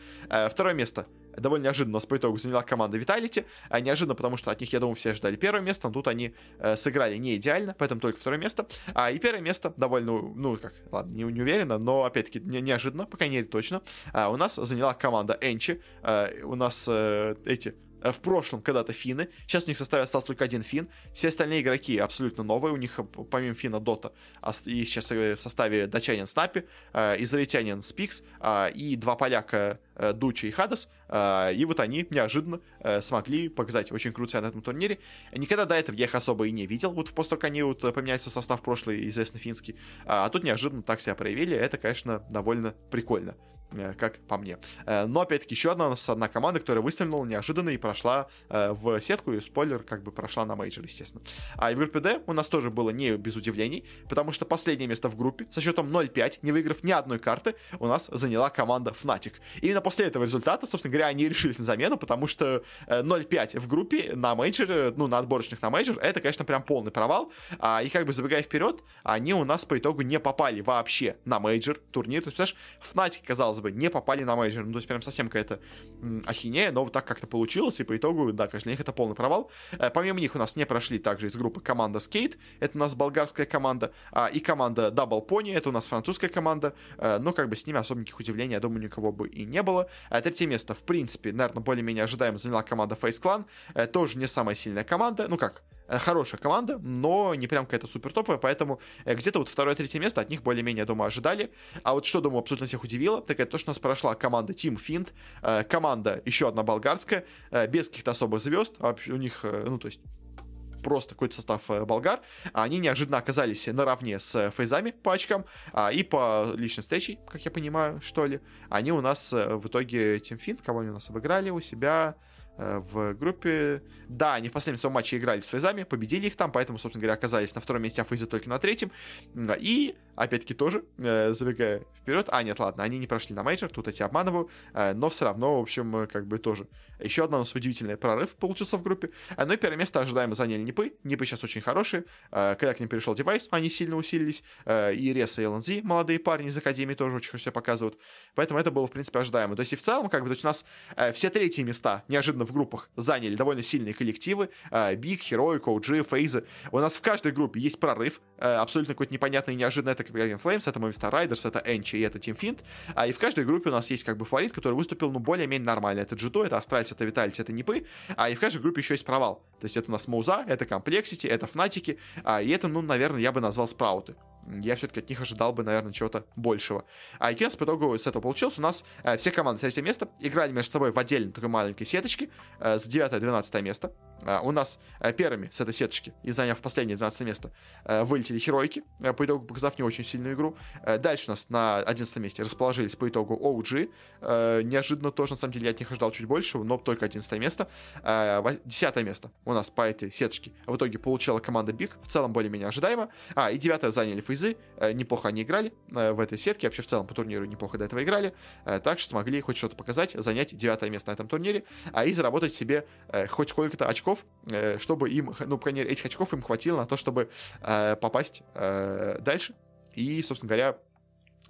Второе место довольно неожиданно нас по итогу заняла команда Vitality. А неожиданно, потому что от них, я думаю, все ждали первое место, но тут они э, сыграли не идеально, поэтому только второе место. А и первое место довольно, ну, как, ладно, не, не уверенно, но, опять-таки, не, неожиданно, по крайней мере, точно. А, у нас заняла команда Энчи. А, у нас э, эти Э, в прошлом когда-то финны, сейчас у них в составе остался только один фин, все остальные игроки абсолютно новые, у них э, помимо фина Дота и сейчас э, в составе датчанин Snappi, израильтянин Spinx и два поляка Dycha и Hades, и вот они неожиданно смогли показать очень круто себя на этом турнире. Никогда до этого я их особо и не видел, вот после того, как они вот поменяли свой состав прошлый, известный финский, а тут неожиданно так себя проявили, это, конечно, довольно прикольно. Э, как по мне. Э, но, опять-таки, еще одна у нас одна команда, которая выстрелила неожиданно и прошла э, в сетку, и спойлер, как бы прошла на мейджор, естественно. А в группе D у нас тоже было не без удивлений, потому что последнее место в группе со счетом 0-5, не выиграв ни одной карты, у нас заняла команда Fnatic. Именно после этого результата, собственно говоря, они решились на замену, потому что 0-5 в группе на мейджор, ну, на отборочных на мейджор, это, конечно, прям полный провал. А, и как бы забегая вперед, они у нас по итогу не попали вообще на мейджор турнир. То есть, представляешь, Fnatic, казалось бы, не попали на мейджор. Ну, то есть прям совсем какая-то ахинея, но вот так как-то получилось, и по итогу, да, конечно, для них это полный провал. Э, помимо них у нас не прошли также из группы команда SKADE, это у нас болгарская команда, а, и команда Double Poney, это у нас французская команда, э, но как бы с ними особо никаких удивлений, я думаю, никого бы и не было. А третье место, в принципе, наверное, более-менее ожидаемо заняла команда Face Clan, э, тоже не самая сильная команда, ну как, Э, хорошая команда, но не прям какая-то супер топовая, поэтому э, где-то вот второе-третье место от них более-менее, думаю, ожидали. А вот что, думаю, абсолютно всех удивило, так это то, что у нас прошла команда Team Fint, э, команда еще одна болгарская, без каких-то особых звезд, а у них, ну, то есть просто какой-то состав болгар, они неожиданно оказались наравне с фейзами по очкам, а, и по личной встрече, как я понимаю, что ли, они у нас в итоге Team Fiend, кого они у нас обыграли у себя, Э, в группе. Да, они в последнем своем матче играли с фейзами, победили их там, поэтому, собственно говоря, оказались на втором месте, а фейзы только на третьем. И, опять-таки, тоже, э, забегая вперед, а, нет, ладно, они не прошли на мейджор, тут тебя обманываю, э, но все равно, в общем, как бы тоже. Еще одна у нас удивительный прорыв получился в группе. Ну и первое место ожидаемо заняли Нипы. Нипы сейчас очень хорошие. Когда к ним перешел device, они сильно усилились. И REZ и LNZ, молодые парни из Академии, тоже очень хорошо себя показывают. Поэтому это было, в принципе, ожидаемо. То есть и в целом, как бы, то есть у нас все третьи места неожиданно в группах заняли довольно сильные коллективы. BIG, Heroic, OG, Фейзы. У нас в каждой группе есть прорыв. Абсолютно какой-то непонятный, неожиданный. Это Copenhagen Flames, это Movistar Riders, это ENCE и это Team Fiend. А, и в каждой группе у нас есть как бы фаворит, который выступил, ну, более-менее нормально. Это G2, это Astralis, это Vitality, это Нипы. А и в каждой группе еще есть провал. То есть это у нас Маузы, это Complexity, это Фнатики, а, и это, ну, наверное, я бы назвал Спрауты я все-таки от них ожидал бы, наверное, чего-то большего. А Икенс по итогу с этого получился. У нас э, все команды с третьего места играли между собой в отдельной такой маленькой сеточке э, с 9-12 место. Э, у нас э, первыми с этой сеточки и заняв последнее 12 место э, вылетели Херойки, э, по итогу показав не очень сильную игру. Дальше у нас на 11 месте расположились по итогу OG. Неожиданно тоже, на самом деле, я от них ожидал чуть больше, но только 11 место. Э, 10 место у нас по этой сеточке в итоге получила команда BIG, в целом более-менее ожидаемо. А, и 9 заняли Фейзы, неплохо они играли в этой сетке, вообще в целом по турниру неплохо до этого играли, так что смогли хоть что-то показать, занять 9 место на этом турнире, а и заработать себе хоть сколько-то очков, э, чтобы им, ну, по крайней мере, этих очков им хватило на то, чтобы э, попасть э, дальше и, собственно говоря,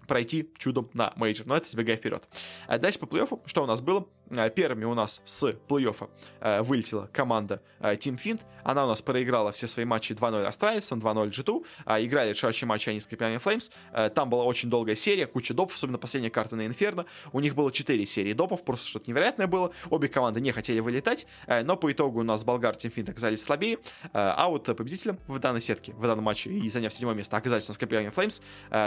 пройти чудом на мейджор. Но это забегая вперед. А дальше по плей-оффу, что у нас было? Э, первыми у нас с плей-оффа э, вылетела команда э, Team Fint. Она у нас проиграла все свои матчи 2-0 Астралисом, 2-0 G2. Играли решающие матчи они с Скорпионами Flames. Там была очень долгая серия, куча допов, особенно последняя карта на Инферно. У них было 4 серии допов, просто что-то невероятное было. Обе команды не хотели вылетать, но по итогу у нас Болгар Team Fint оказались слабее. А вот победителем в данной сетке, в данном матче и заняв седьмое место оказались у нас Скорпионами Flames.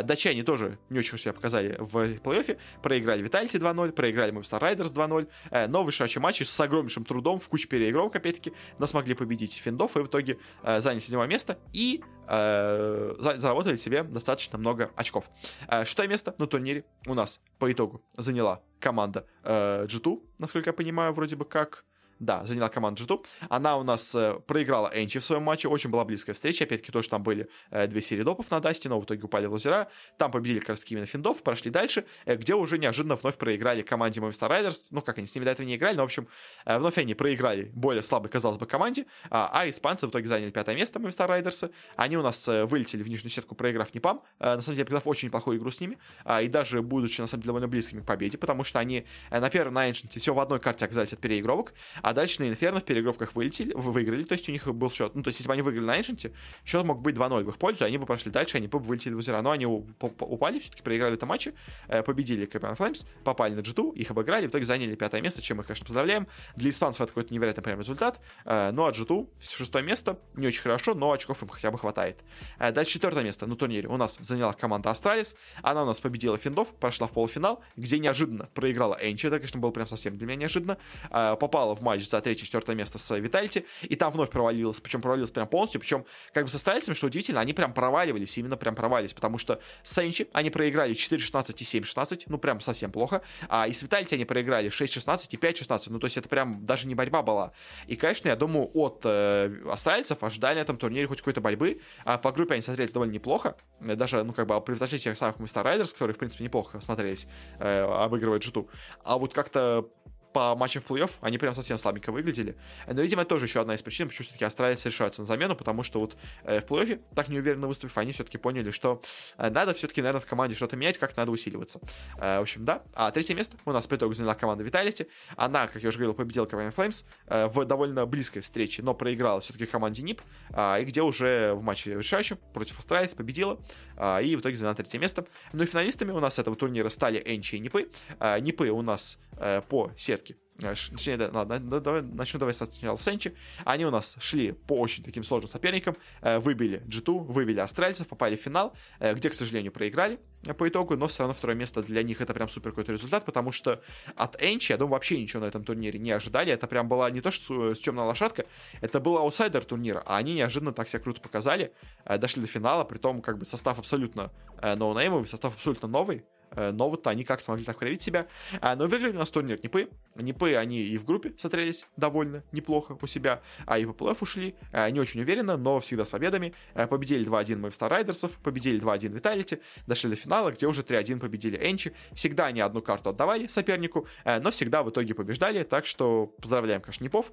Датчане тоже не очень себя показали в плей-оффе. Проиграли Vitality 2-0, проиграли Movistar Riders 2-0. Э, но вышедшие матчи с огромнейшим трудом, в куче переигровок, опять-таки, но смогли победить финдов и в итоге э, заняли седьмое место и э, заработали себе достаточно много очков. Э, шестое место на турнире у нас по итогу заняла команда э, G2, насколько я понимаю, вроде бы как да, заняла команда G2. Она у нас э, проиграла Энчи в своем матче. Очень была близкая встреча. Опять-таки, тоже там были э, две серии допов на Дасте, но в итоге упали в лузера. Там победили как раз именно финдов, прошли дальше, э, где уже неожиданно вновь проиграли команде Movistar Riders. Ну, как они с ними до этого не играли, но, в общем, э, вновь они проиграли более слабой, казалось бы, команде. А, а испанцы в итоге заняли пятое место Movistar Riders. Они у нас э, вылетели в нижнюю сетку, проиграв Непам. Э, на самом деле, показав очень неплохую игру с ними. Э, и даже будучи, на самом деле, довольно близкими к победе, потому что они э, на первом на Ancient все в одной карте оказались от переигровок, а дальше на Inferno в перегруппках вылетели, выиграли, то есть у них был счет, ну, то есть если бы они выиграли на Ancient, счет мог быть 2-0 в их пользу, они бы прошли дальше, они бы вылетели в лузера, но они упали, все-таки проиграли это матче, э, победили Copenhagen Flames, попали на G2, их обыграли, в итоге заняли пятое место, чем мы, конечно, поздравляем. Для испанцев это какой-то невероятный прям результат, э, ну а G2 шестое место, не очень хорошо, но очков им хотя бы хватает. Э, дальше четвертое место на турнире у нас заняла команда Astralis, она у нас победила Фиендов, прошла в полуфинал, где неожиданно проиграла ENCE, это, конечно, было прям совсем для меня неожиданно, попала в матч за третье-четвертое место с Vitality, и там вновь провалилась, причем провалилась прям полностью, причем как бы со стайлисами, что удивительно, они прям проваливались, именно прям провалились, потому что Сенчи они проиграли 4-16 и 7-16, ну прям совсем плохо, а и с Витальти они проиграли 6-16 и 5-16, ну то есть это прям даже не борьба была. И, конечно, я думаю, от э, астральцев ожидали на этом турнире хоть какой-то борьбы, а по группе они смотрелись довольно неплохо, даже, ну как бы превзошли тех самых Мистер Райдерс, которые, в принципе, неплохо смотрелись, э, обыгрывая Джиту, а вот как-то по матчам в плей-офф они прям совсем слабенько выглядели. Но, видимо, это тоже еще одна из причин, почему все-таки Астралисы решаются на замену, потому что вот э, в плей-оффе, так неуверенно выступив, они все-таки поняли, что э, надо все-таки, наверное, в команде что-то менять, как надо усиливаться. Э, в общем, да. А третье место у нас по итогу заняла команда Vitality. Она, как я уже говорил, победила команду Flames э, в довольно близкой встрече, но проиграла все-таки команде NIP, э, и где уже в матче решающем против Astralis победила, э, и в итоге заняла третье место. Ну и финалистами у нас этого турнира стали ENCE и Нипы. Э, Нипы у нас э, по сетке Точнее, да, ладно, давай, начну давай сначала с Сенчи. Они у нас шли по очень таким сложным соперникам, э, выбили G2, выбили Астральцев, попали в финал, э, где, к сожалению, проиграли по итогу, но все равно второе место для них это прям супер какой-то результат, потому что от Энчи, я думаю, вообще ничего на этом турнире не ожидали. Это прям была не то, что с темная лошадка, это был аутсайдер турнира, а они неожиданно так себя круто показали, э, дошли до финала, при том как бы состав абсолютно ноунеймовый, состав абсолютно новый, Э, но вот они как смогли так проявить себя. А, но выиграли у нас турнир Непы. Непы, они и в группе смотрелись довольно неплохо у себя, а и в плей ушли. А, не очень уверенно, но всегда с победами. А, победили 2-1 мы в Star Райдерсов, победили 2-1 Виталити, дошли до финала, где уже 3-1 победили Энчи. Всегда они одну карту отдавали сопернику, но всегда в итоге побеждали, так что поздравляем, конечно, Непов.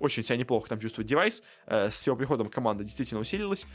Очень себя неплохо там чувствует девайс. С его приходом команда действительно усилилась,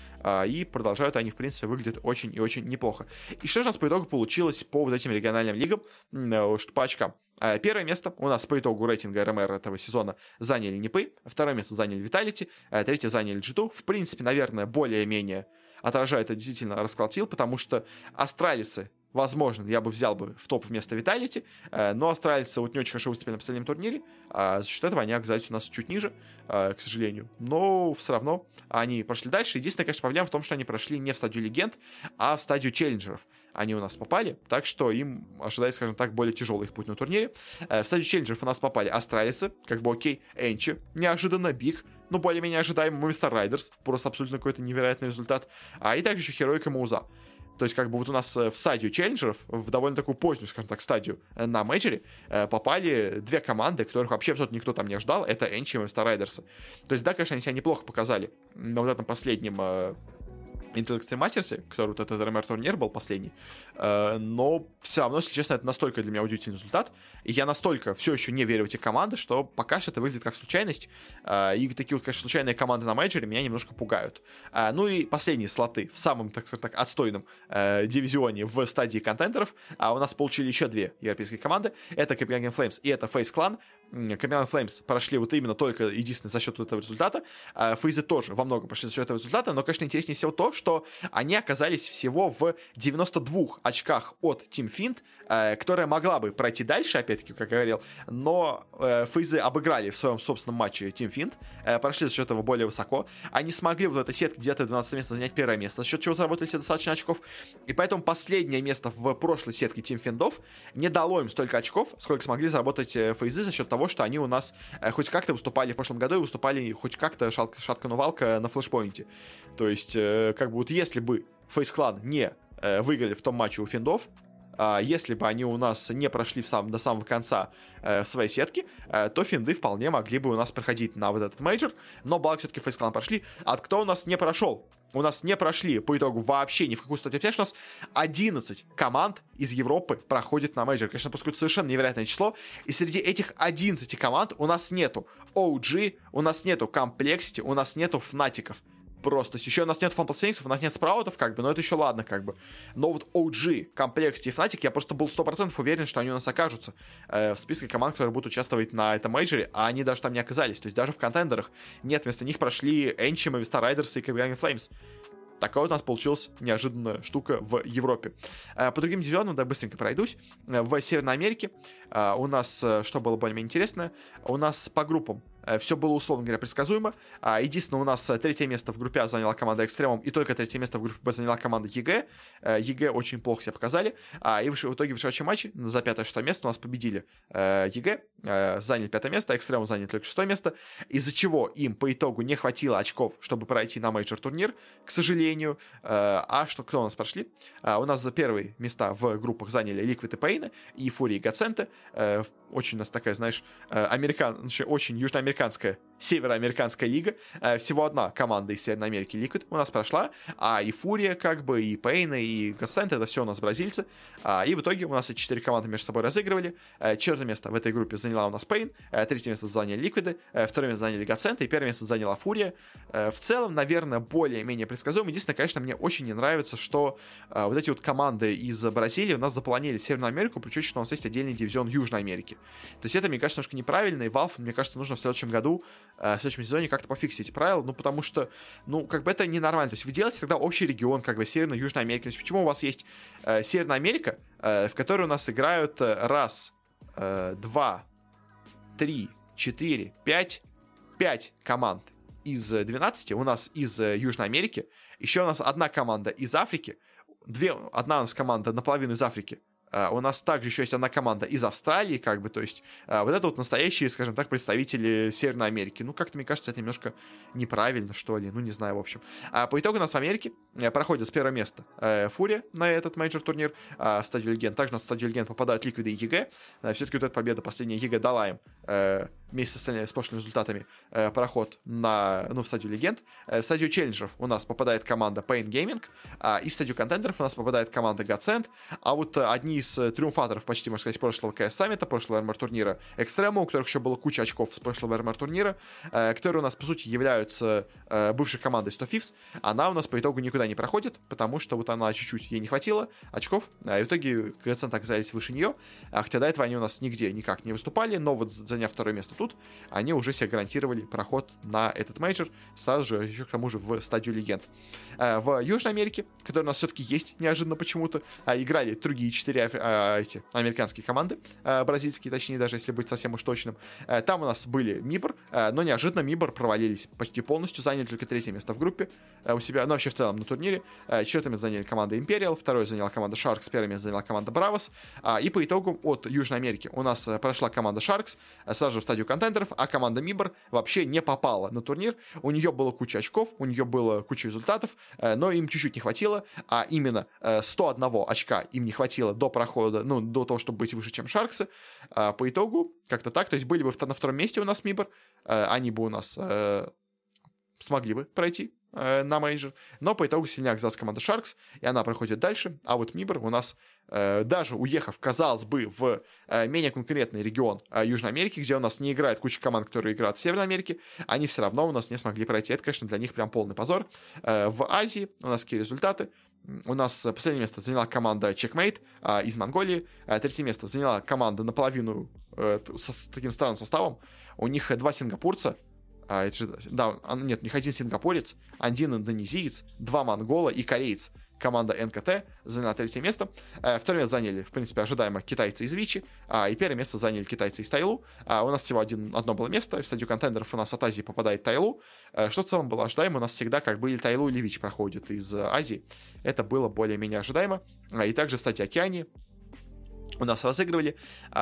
и продолжают они, в принципе, выглядят очень и очень неплохо. И что же у нас по итогу получилось получилось по вот этим региональным лигам, э, что по очкам. Э, первое место у нас по итогу рейтинга РМР этого сезона заняли Непы, второе место заняли Виталити, третье заняли G2. В принципе, наверное, более-менее отражает это действительно расколотил, потому что астралисы Возможно, я бы взял бы в топ вместо Виталити, э, но австралийцы вот не очень хорошо выступили на последнем турнире, а за счет этого они оказались у нас чуть ниже, э, к сожалению. Но все равно они прошли дальше. Единственная, конечно, проблема в том, что они прошли не в стадию легенд, а в стадию челленджеров. Они у нас попали, так что им ожидает, скажем так, более тяжелый их путь на турнире. Э, в стадию челленджеров у нас попали Астралисы, как бы окей, ENCE, неожиданно BIG, ну, более-менее ожидаемо, Movistar Riders, просто абсолютно какой-то невероятный результат, а и также еще Хероики, Маузы. То есть, как бы вот у нас э, в стадию челленджеров, в довольно такую позднюю, скажем так, стадию э, на мейджоре, попали две команды, которых вообще абсолютно никто там не ждал. Это Энчи и Мистер Райдерсы. То есть, да, конечно, они себя неплохо показали на вот этом последнем Intel Extreme Masters, который вот этот РМР турнир был последний, э, но все равно, если честно, это настолько для меня удивительный результат, и я настолько все еще не верю в эти команды, что пока что это выглядит как случайность, э, и такие вот, конечно, случайные команды на мейджоре меня немножко пугают. Э, ну и последние слоты в самом, так сказать, так, отстойном дивизионе в стадии контентеров, а у нас получили еще две европейские команды, это Copenhagen Flames и это Face Clan, Command Flames прошли вот именно только единственное за счет этого результата. Фейзы тоже во многом прошли за счет этого результата, но, конечно, интереснее всего то, что они оказались всего в 92 очках от Team Fint, э, которая могла бы пройти дальше, опять-таки, как я говорил, но э, Фейзы обыграли в своем собственном матче Team Fint, э, прошли за счет этого более высоко. Они смогли вот этой сетке где-то 12 место занять первое место, за счет чего заработали себе достаточно очков. И поэтому последнее место в прошлой сетке Team Финдов не дало им столько очков, сколько смогли заработать Фейзы за счет того, что они у нас хоть как-то выступали в прошлом году и выступали хоть как-то шатко-ни валко на Flashpoint е. То есть, как бы вот если бы FaZe Clan не э, выиграли в том матче у финдов, э, если бы они у нас не прошли в сам, до самого конца э, своей сетки, э, то финды вполне могли бы у нас проходить на вот этот мейджор, но благо все-таки FaZe Clan прошли. А кто у нас не прошел? У нас не прошли по итогу вообще ни в какую стадию. Понимаешь, у нас 11 команд из Европы проходит на мейджор. Конечно, поскольку совершенно невероятное число. И среди этих 11 команд у нас нету OG, у нас нету Complexity, у нас нету Фнатиков просто. Еще у нас нет FunPlus Фениксов, у нас нет спраутов, как бы, но это еще ладно, как бы. Но вот OG, Complexity и Fnatic, я просто был 100% уверен, что они у нас окажутся э, в списке команд, которые будут участвовать на этом мейджоре, а они даже там не оказались. То есть даже в контендерах нет, вместо них прошли ENCE, Movistar Riders и Copenhagen Flames. Такая вот у нас получилась неожиданная штука в Европе. Э, по другим дивизионам, да, быстренько пройдусь. Э, в Северной Америке э, у нас, что было более-менее интересно, у нас по группам все было, условно говоря, предсказуемо. А, единственное, у нас э, третье место в группе А заняла команда Extremum, и только третье место в группе Б заняла команда EG. Э, EG очень плохо себя показали. А, и в итоге в решающем матче за пятое-шестое место у нас победили EG, заняли пятое место, Extremum заняли только шестое место, из-за чего им по итогу не хватило очков, чтобы пройти на мейджор турнир, к сожалению. А что, кто у нас прошли? У нас за первые места в группах заняли Liquid и paiN, и Фурия, и Godsent, очень у нас такая, знаешь, э, американ, очень южноамериканская североамериканская лига. Э, всего одна команда из Северной Америки Liquid у нас прошла, а и Фурия, как бы, и Пейна, и Godsent, это все у нас бразильцы. А, и в итоге у нас эти четыре команды между собой разыгрывали. Э, четвертое место в этой группе заняла у нас paiN, э, третье место заняли Ликвиды, второе место заняли Godsent, и первое место заняла Фурия. В целом, наверное, более-менее предсказуемо. Единственное, конечно, мне очень не нравится, что вот эти вот команды из Бразилии у нас заполонили Северную Америку, причем что у нас есть отдельный дивизион Южной Америки. То есть это, мне кажется, немножко неправильно, и Valve, мне кажется, нужно в году Э, в следующем сезоне как-то пофиксить эти правила, ну, потому что, ну, как бы это ненормально. То есть вы делаете тогда общий регион, как бы Северная и Южная Америка. То есть почему у вас есть э, Северная Америка, э, в которой у нас играют э, раз, э, два, три, четыре, пять, пять команд из 12, у нас из э, Южной Америки, еще у нас одна команда из Африки, две, одна у нас команда наполовину из Африки, у нас также еще есть одна команда из Австралии, как бы, то есть э, вот это вот настоящие, скажем так, представители Северной Америки. Ну, как-то, мне кажется, это немножко неправильно, что ли, ну, не знаю, в общем. А по итогу у нас в Америке э, проходит с первого места э, Фурия на этот мейджор турнир, в стадию легенд. Также на стадию легенд попадают Ликвиды и EG. Все-таки вот эта победа последняя EG дала им э, вместе с остальными с результатами э, проход на, ну, в стадию легенд. в стадию челленджеров у нас попадает команда paiN Gaming, и в стадию контендеров у нас попадает команда Godsent, а вот одни из триумфаторов почти, можно сказать, прошлого КС Саммита, прошлого RMR турнира Extremum, у которых еще было куча очков с прошлого RMR турнира, которые у нас, по сути, являются бывшей командой 100 Thieves, она у нас по итогу никуда не проходит, потому что вот она чуть-чуть ей не хватило очков, и в итоге коэффициенты оказались выше нее, хотя до этого они у нас нигде никак не выступали, но вот заняв второе место тут, они уже себе гарантировали проход на этот мейджор, сразу же еще к тому же в стадию легенд. Э, в Южной Америке, которая у нас все-таки есть неожиданно почему-то, э, играли другие четыре э, эти американские команды, бразильские, точнее, даже если быть совсем уж точным. Там у нас были MIBR, но неожиданно MIBR провалились почти полностью, заняли только третье место в группе у себя, ну вообще в целом на турнире. Четвертое место заняли команда Imperial, второе заняла команда Sharks, место заняла команда Bravos, и по итогу от Южной Америки у нас прошла команда Sharks сразу же в стадию контендеров, а команда Мибор вообще не попала на турнир. У нее было куча очков, у нее было куча результатов, Э, но им чуть-чуть не хватило, а именно 101 э, очка им не хватило до прохода, ну, до того, чтобы быть выше, чем Шарксы. А по итогу, как-то так, то есть были бы на втором месте у нас Мибор, э, они бы у нас смогли бы пройти на мейджор, но по итогу сильнее оказалась команда Sharks, и она проходит дальше, а вот MIBR у нас Э, даже уехав, казалось бы, в э, менее конкурентный регион э, Южной Америки, где у нас не играет куча команд, которые играют в Северной Америке, они все равно у нас не смогли пройти. Это, конечно, для них прям полный позор. В Азии у нас какие результаты? У нас последнее место заняла команда Checkmate из Монголии. Третье место заняла команда наполовину с таким странным составом. У них два сингапурца, да, нет, у них один сингапурец, один индонезиец, два монгола и кореец команда НКТ заняла третье место. Э, второе место заняли, в принципе, ожидаемо китайцы из Вичи, а, и первое место заняли китайцы из Тайлу. А, у нас всего один, одно было место, в стадию контендеров у нас от Азии попадает Тайлу, э, что в целом было ожидаемо, у нас всегда как бы или Тайлу, или Вич проходит из Азии. Это было более-менее ожидаемо. А, и также в стадии Океании у нас разыгрывали.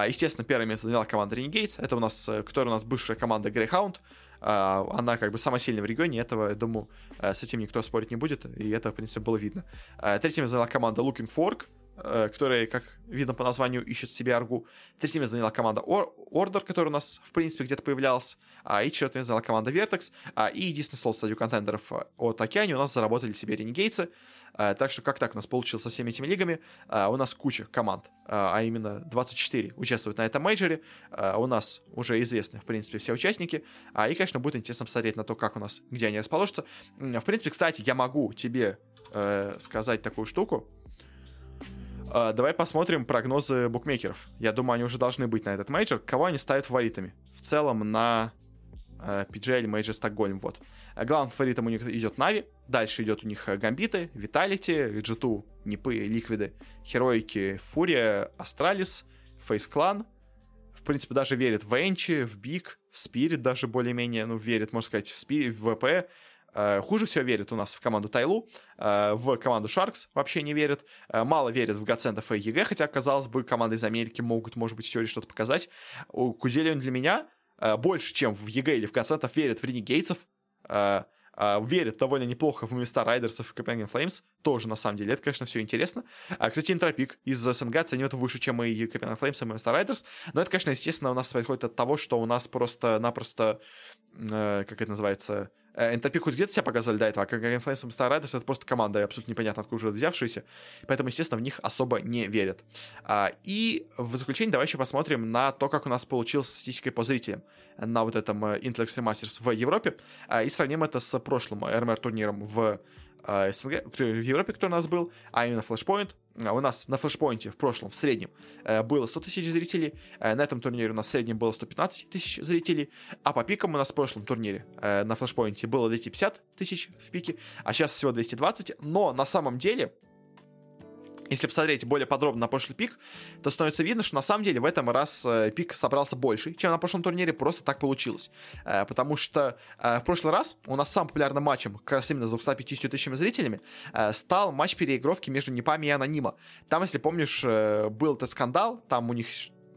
Естественно, первое место заняла команда Renegades. Это у нас, э, которая у нас бывшая команда Greyhound. А, она как бы самая сильная в регионе, этого, я думаю, э, с этим никто спорить не будет, и это, в принципе, было видно. А, третьим заняла команда Looking Fork, э, которая, как видно по названию, ищет себе аргу. Третьим заняла команда Order, которая у нас, в принципе, где-то появлялась. А, и четвертым заняла команда Vertex. И единственный слот стадию контендеров от Океане у нас заработали себе Ренегейцы. Э, так что как так у нас получилось со всеми этими лигами? Э, у нас куча команд, э, а именно 24 участвуют на этом мейджоре. У нас уже известны, в принципе, все участники. И, конечно, будет интересно посмотреть на то, как у нас, где они расположатся. В принципе, кстати, я могу тебе сказать такую штуку. Давай посмотрим прогнозы букмекеров. Я думаю, они уже должны быть на этот мейджор. Кого они ставят фаворитами? В целом на PGL Major Стокгольм. Вот. Главным фаворитом у них идет Нави. Дальше идет у них Гамбиты, Виталити, G2, Нипы, Ликвиды, Хероики, Фурия, Астралис, FaZe Clan. В принципе, даже верит в ENCE, в Биг, в Спирит даже более-менее, ну, верит, можно сказать, в, Спирит, в ВП. Э, хуже всего верит у нас в команду TYLOO, э, в команду Sharks вообще не верит, э, мало верит в Годсентов и EG, хотя, казалось бы, команды из Америки могут, может быть, или что-то показать. У Кузелион для меня больше, чем в ЕГЭ или в Гацентов, верит в Ренегейцев, верит довольно неплохо в места Райдерсов и Copenhagen Flames, тоже на самом деле, это, конечно, все интересно. Uh, кстати, Интропик из СНГ ценит выше, чем и Copenhagen Flames и места Райдерс, но это, конечно, естественно, у нас происходит от того, что у нас просто-напросто, как это называется, Энтропи хоть где-то себя показали до этого, а как Influence Star Riders это просто команда, абсолютно непонятно откуда взявшиеся, поэтому, естественно, в них особо не верят. И в заключение давай еще посмотрим на то, как у нас получилась статистика по зрителям на вот этом Intel Extreme Masters в Европе, и сравним это с прошлым RMR-турниром в СНГ, в Европе, кто у нас был, а именно Flashpoint, а, у нас на флешпоинте в прошлом в среднем э, было 100 тысяч зрителей, э, на этом турнире у нас в среднем было 115 тысяч зрителей, а по пикам у нас в прошлом турнире э, на флешпоинте было 250 тысяч в пике, а сейчас всего 220, но на самом деле если посмотреть более подробно на прошлый пик, то становится видно, что на самом деле в этом раз э, пик собрался больше, чем на прошлом турнире, просто так получилось. Э, потому что э, в прошлый раз у нас самым популярным матчем, как раз именно с 250 тысячами зрителями, стал матч переигровки между Непами и Анонима. Там, если помнишь, был этот скандал, там у них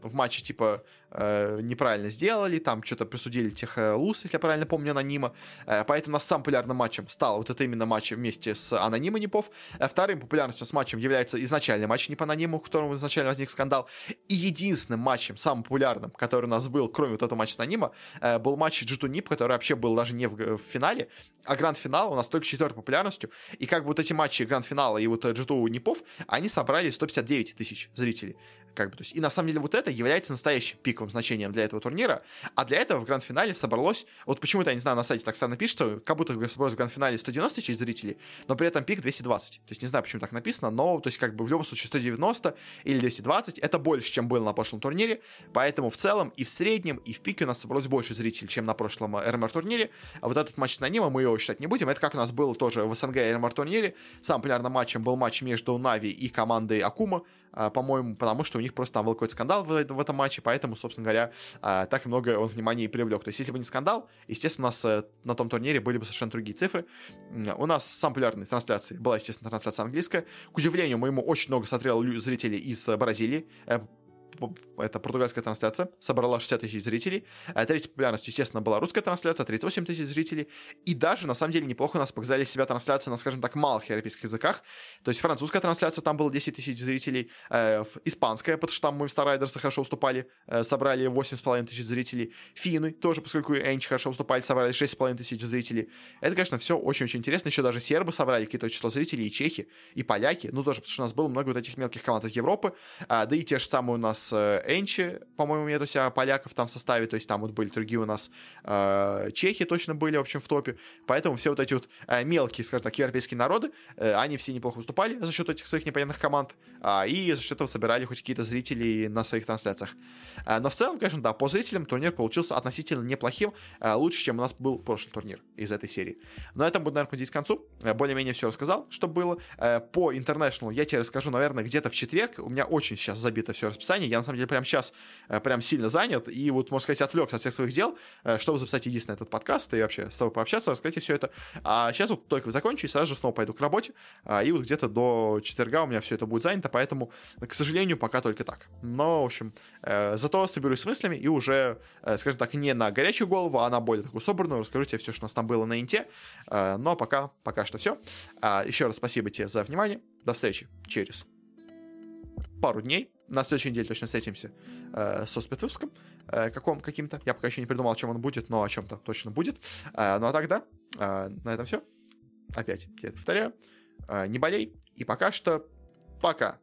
в матче типа э, неправильно сделали, там что-то присудили тех э, лус, если я правильно помню, анонима. Э, поэтому у нас самым популярным матчем стал вот это именно матч вместе с анонима Непов. Э, вторым популярностью с матчем является изначальный матч не по анониму, в котором изначально возник скандал. И единственным матчем, самым популярным, который у нас был, кроме вот этого матча с анонима, э, был матч G2 NIP, который вообще был даже не в, в финале, а гранд-финал у нас только четвертой популярностью. И как бы вот эти матчи гранд-финала и вот G2 Непов, они собрали 159 тысяч зрителей. Как бы, то есть, и на самом деле вот это является настоящим пиковым значением для этого турнира, а для этого в гранд-финале собралось, вот почему-то, я не знаю, на сайте так странно пишется, как будто собралось в гранд-финале 190 тысяч зрителей, но при этом пик 220. То есть не знаю, почему так написано, но то есть как бы в любом случае 190 или 220 это больше, чем было на прошлом турнире, поэтому в целом и в среднем, и в пике у нас собралось больше зрителей, чем на прошлом РМР турнире, а вот этот матч с Нанима мы его считать не будем, это как у нас было тоже в СНГ РМР турнире, самым популярным матчем был матч между Нави и командой Акума, по-моему, потому что у них просто там был какой-то скандал в, в этом матче, поэтому, собственно говоря, а, так много он внимания и привлек. То есть, если бы не скандал, естественно, у нас э, на том турнире были бы совершенно другие цифры. У нас самая популярная трансляция была, естественно, трансляция английская. К удивлению моему, очень много смотрело зрителей из э, Бразилии э, это португальская трансляция, собрала 60 тысяч зрителей. А третьей популярностью, естественно, была русская трансляция, 38 тысяч зрителей. И даже, на самом деле, неплохо у нас показали себя трансляции на, скажем так, малых европейских языках. То есть французская трансляция, там было 10 тысяч зрителей. Э, испанская, потому что там мы в Старайдерса хорошо уступали, э, собрали 8,5 тысяч зрителей. Финны тоже, поскольку Энч хорошо уступали, собрали 6,5 тысяч зрителей. Это, конечно, все очень-очень интересно. Еще даже сербы собрали какие-то число зрителей, и чехи, и поляки. Ну, тоже, потому что у нас было много вот этих мелких команд из Европы. Да и те же самые у нас э, Энчи, по-моему, нет у себя поляков там в составе, то есть там вот были другие у нас э, чехи точно были, в общем, в топе, поэтому все вот эти вот э, мелкие, скажем так, европейские народы, э, они все неплохо выступали за счет этих своих непонятных команд, э, и за счет этого собирали хоть какие-то зрители на своих трансляциях. Э, но в целом, конечно, да, по зрителям турнир получился относительно неплохим, э, лучше, чем у нас был прошлый турнир из этой серии. Но это будет, наверное, подойти к концу, э, более-менее все рассказал, что было. Э, по International я тебе расскажу, наверное, где-то в четверг, у меня очень сейчас забито все расписание, я на самом деле прям сейчас э, прям сильно занят и вот, можно сказать, отвлекся от всех своих дел, э, чтобы записать единственный этот подкаст и вообще с тобой пообщаться, рассказать все это. А сейчас вот только закончу и сразу же снова пойду к работе, а, и вот где-то до четверга у меня все это будет занято, поэтому, к сожалению, пока только так. Но, в общем, э, зато соберусь с мыслями и уже, скажем так, не на горячую голову, а на более такую собранную, расскажу тебе все, что у нас там было на инте. Но пока, пока что все. А, Еще раз спасибо тебе за внимание. До встречи через пару дней на следующей неделе точно встретимся э, со спецвыпуском э, каком, каким-то. Я пока еще не придумал, о чем он будет, но о чем-то точно будет. Э, ну а тогда э, на этом все. Опять я это повторяю. Э, не болей. И пока что пока.